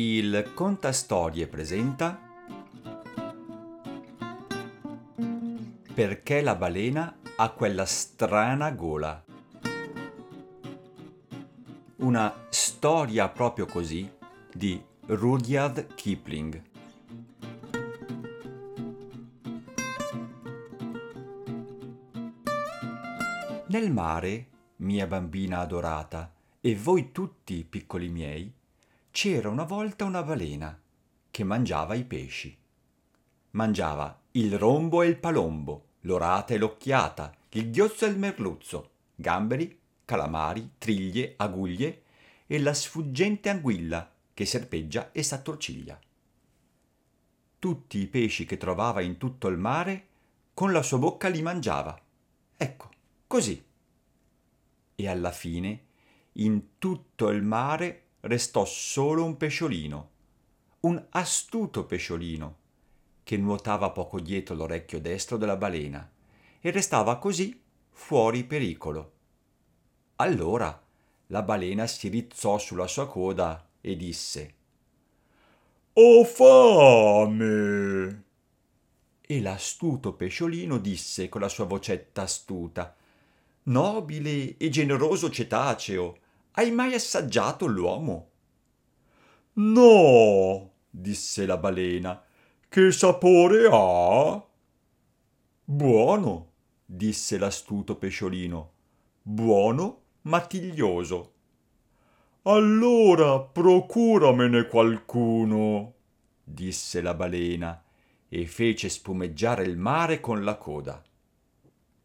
Il Contastorie presenta Perché la balena ha quella strana gola. Una storia proprio così di Rudyard Kipling. Nel mare, mia bambina adorata, e voi tutti, piccoli miei, c'era una volta una balena che mangiava i pesci. Mangiava il rombo e il palombo, l'orata e l'occhiata, il ghiozzo e il merluzzo, gamberi, calamari, triglie, aguglie e la sfuggente anguilla che serpeggia e s'attorciglia. Tutti i pesci che trovava in tutto il mare con la sua bocca li mangiava. Ecco, così. E alla fine, in tutto il mare restò solo un pesciolino, un astuto pesciolino, che nuotava poco dietro l'orecchio destro della balena e restava così fuori pericolo. Allora la balena si rizzò sulla sua coda e disse Ho fame. E l'astuto pesciolino disse con la sua vocetta astuta Nobile e generoso cetaceo, hai mai assaggiato l'uomo? No, disse la balena. Che sapore ha? Buono, disse l'astuto pesciolino. Buono, ma tiglioso. Allora procuramene qualcuno, disse la balena e fece spumeggiare il mare con la coda.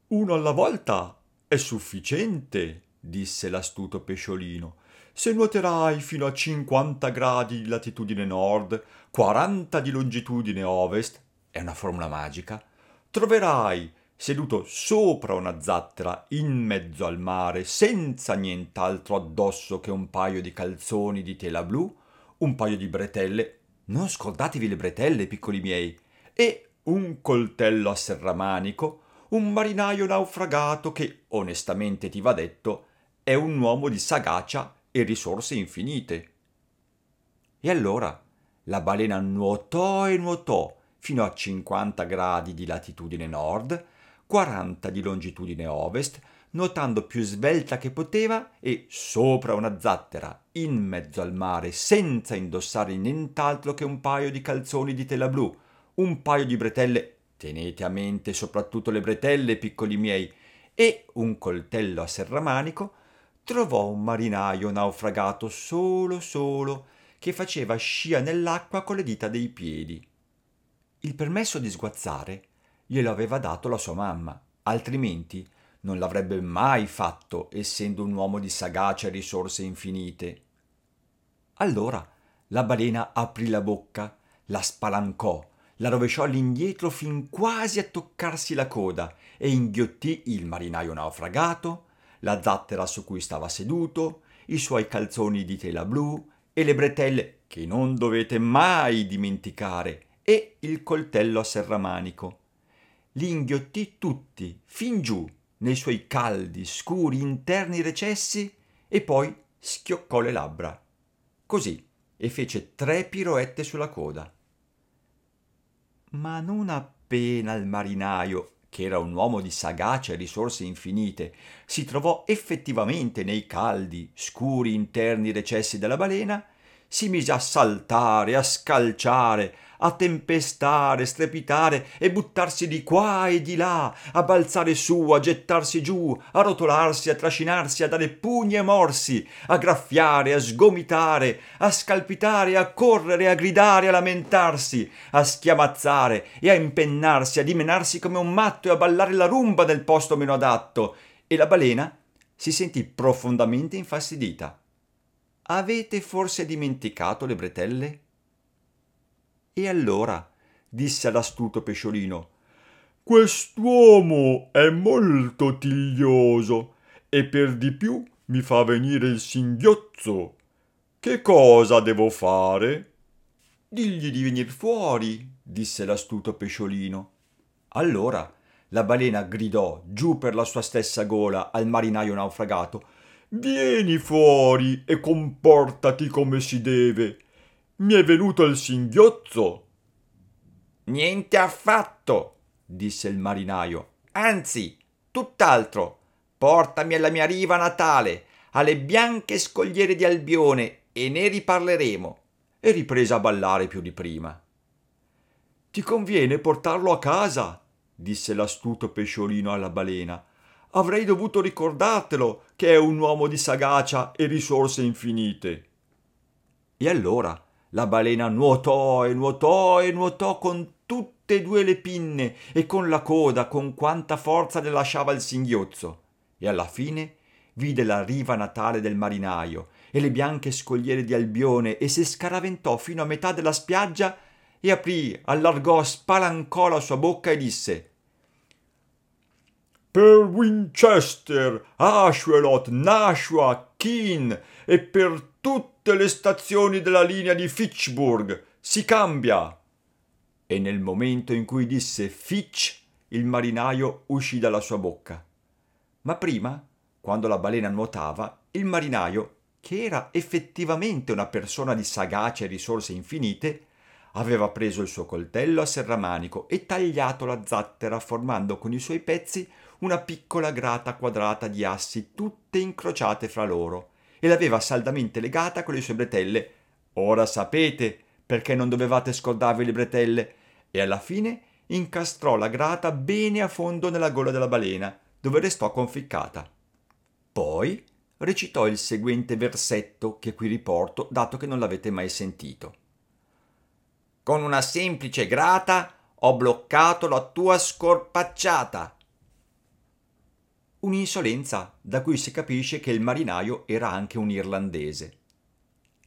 Uno alla volta è sufficiente, disse l'astuto pesciolino. Se nuoterai fino a 50 gradi di latitudine nord, 40 di longitudine ovest, è una formula magica, troverai seduto sopra una zattera in mezzo al mare, senza nient'altro addosso che un paio di calzoni di tela blu, un paio di bretelle, non scordatevi le bretelle, piccoli miei, e un coltello a serramanico, un marinaio naufragato che, onestamente ti va detto, è un uomo di sagacia e risorse infinite. E allora la balena nuotò e nuotò fino a 50 gradi di latitudine nord, 40 di longitudine ovest, nuotando più svelta che poteva e sopra una zattera, in mezzo al mare, senza indossare nient'altro che un paio di calzoni di tela blu, un paio di bretelle, tenete a mente soprattutto le bretelle, piccoli miei, e un coltello a serramanico, trovò un marinaio naufragato solo solo che faceva scia nell'acqua con le dita dei piedi. Il permesso di sguazzare glielo aveva dato la sua mamma, altrimenti non l'avrebbe mai fatto, essendo un uomo di sagacia e risorse infinite. Allora la balena aprì la bocca, la spalancò, la rovesciò all'indietro fin quasi a toccarsi la coda e inghiottì il marinaio naufragato, la zattera su cui stava seduto, i suoi calzoni di tela blu e le bretelle che non dovete mai dimenticare e il coltello a serramanico. Li inghiottì tutti, fin giù, nei suoi caldi, scuri, interni recessi e poi schioccò le labbra. Così, e fece tre piroette sulla coda. Ma non appena il marinaio che era un uomo di sagacia e risorse infinite, si trovò effettivamente nei caldi, scuri interni recessi della balena, si mise a saltare, a scalciare, a tempestare, strepitare e buttarsi di qua e di là, a balzare su, a gettarsi giù, a rotolarsi, a trascinarsi, a dare pugni e morsi, a graffiare, a sgomitare, a scalpitare, a correre, a gridare, a lamentarsi, a schiamazzare e a impennarsi, a dimenarsi come un matto e a ballare la rumba nel posto meno adatto. E la balena si sentì profondamente infastidita. Avete forse dimenticato le bretelle? E allora disse l'astuto pesciolino Quest'uomo è molto tiglioso e per di più mi fa venire il singhiozzo. Che cosa devo fare? Digli di venir fuori, disse l'astuto pesciolino. Allora la balena gridò giù per la sua stessa gola al marinaio naufragato Vieni fuori e comportati come si deve mi è venuto il singhiozzo. Niente affatto, disse il marinaio. Anzi, tutt'altro. Portami alla mia riva natale, alle bianche scogliere di Albione, e ne riparleremo. E riprese a ballare più di prima. Ti conviene portarlo a casa, disse l'astuto pesciolino alla balena. Avrei dovuto ricordartelo che è un uomo di sagacia e risorse infinite. E allora la balena nuotò e nuotò e nuotò con tutte e due le pinne e con la coda con quanta forza le lasciava il singhiozzo. E alla fine vide la riva natale del marinaio e le bianche scogliere di Albione e si scaraventò fino a metà della spiaggia e aprì, allargò, spalancò la sua bocca e disse per Winchester, Ashwelot, Nashua, Keene e per tutte le stazioni della linea di Fitchburg. Si cambia. E nel momento in cui disse Fitch, il marinaio uscì dalla sua bocca. Ma prima, quando la balena nuotava, il marinaio, che era effettivamente una persona di sagacia e risorse infinite, aveva preso il suo coltello a serramanico e tagliato la zattera formando con i suoi pezzi una piccola grata quadrata di assi tutte incrociate fra loro e l'aveva saldamente legata con le sue bretelle. Ora sapete perché non dovevate scordarvi le bretelle. E alla fine incastrò la grata bene a fondo nella gola della balena, dove restò conficcata. Poi recitò il seguente versetto che qui riporto, dato che non l'avete mai sentito. Con una semplice grata ho bloccato la tua scorpacciata. Un'insolenza da cui si capisce che il marinaio era anche un irlandese.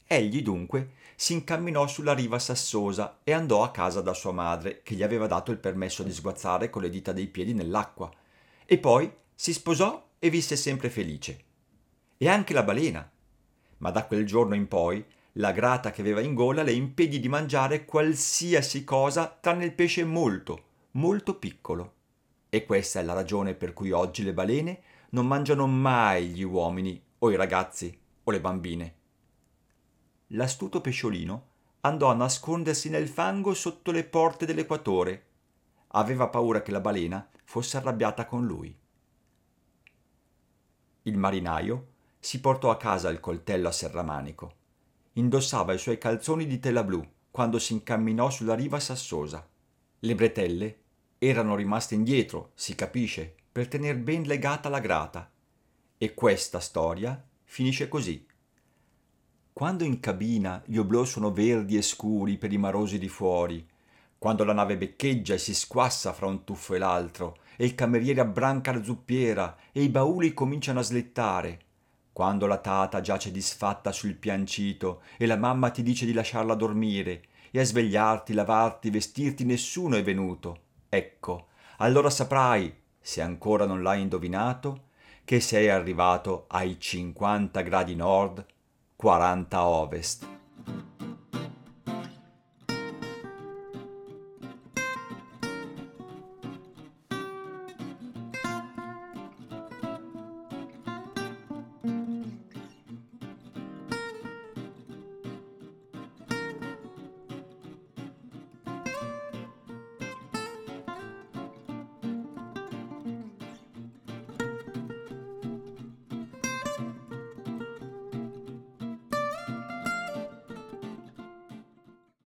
Egli dunque si incamminò sulla riva sassosa e andò a casa da sua madre, che gli aveva dato il permesso di sguazzare con le dita dei piedi nell'acqua, e poi si sposò e visse sempre felice. E anche la balena. Ma da quel giorno in poi la grata che aveva in gola le impedì di mangiare qualsiasi cosa tranne il pesce molto, molto piccolo. E questa è la ragione per cui oggi le balene non mangiano mai gli uomini o i ragazzi o le bambine. L'astuto pesciolino andò a nascondersi nel fango sotto le porte dell'equatore. Aveva paura che la balena fosse arrabbiata con lui. Il marinaio si portò a casa il coltello a serramanico indossava i suoi calzoni di tela blu quando si incamminò sulla riva sassosa. Le bretelle erano rimaste indietro, si capisce, per tener ben legata la grata. E questa storia finisce così. Quando in cabina gli oblò sono verdi e scuri per i marosi di fuori, quando la nave beccheggia e si squassa fra un tuffo e l'altro, e il cameriere abbranca la zuppiera e i bauli cominciano a slittare, quando la tata giace disfatta sul piancito e la mamma ti dice di lasciarla dormire e a svegliarti, lavarti, vestirti nessuno è venuto. Ecco, allora saprai, se ancora non l'hai indovinato, che sei arrivato ai 50 gradi nord, 40 ovest.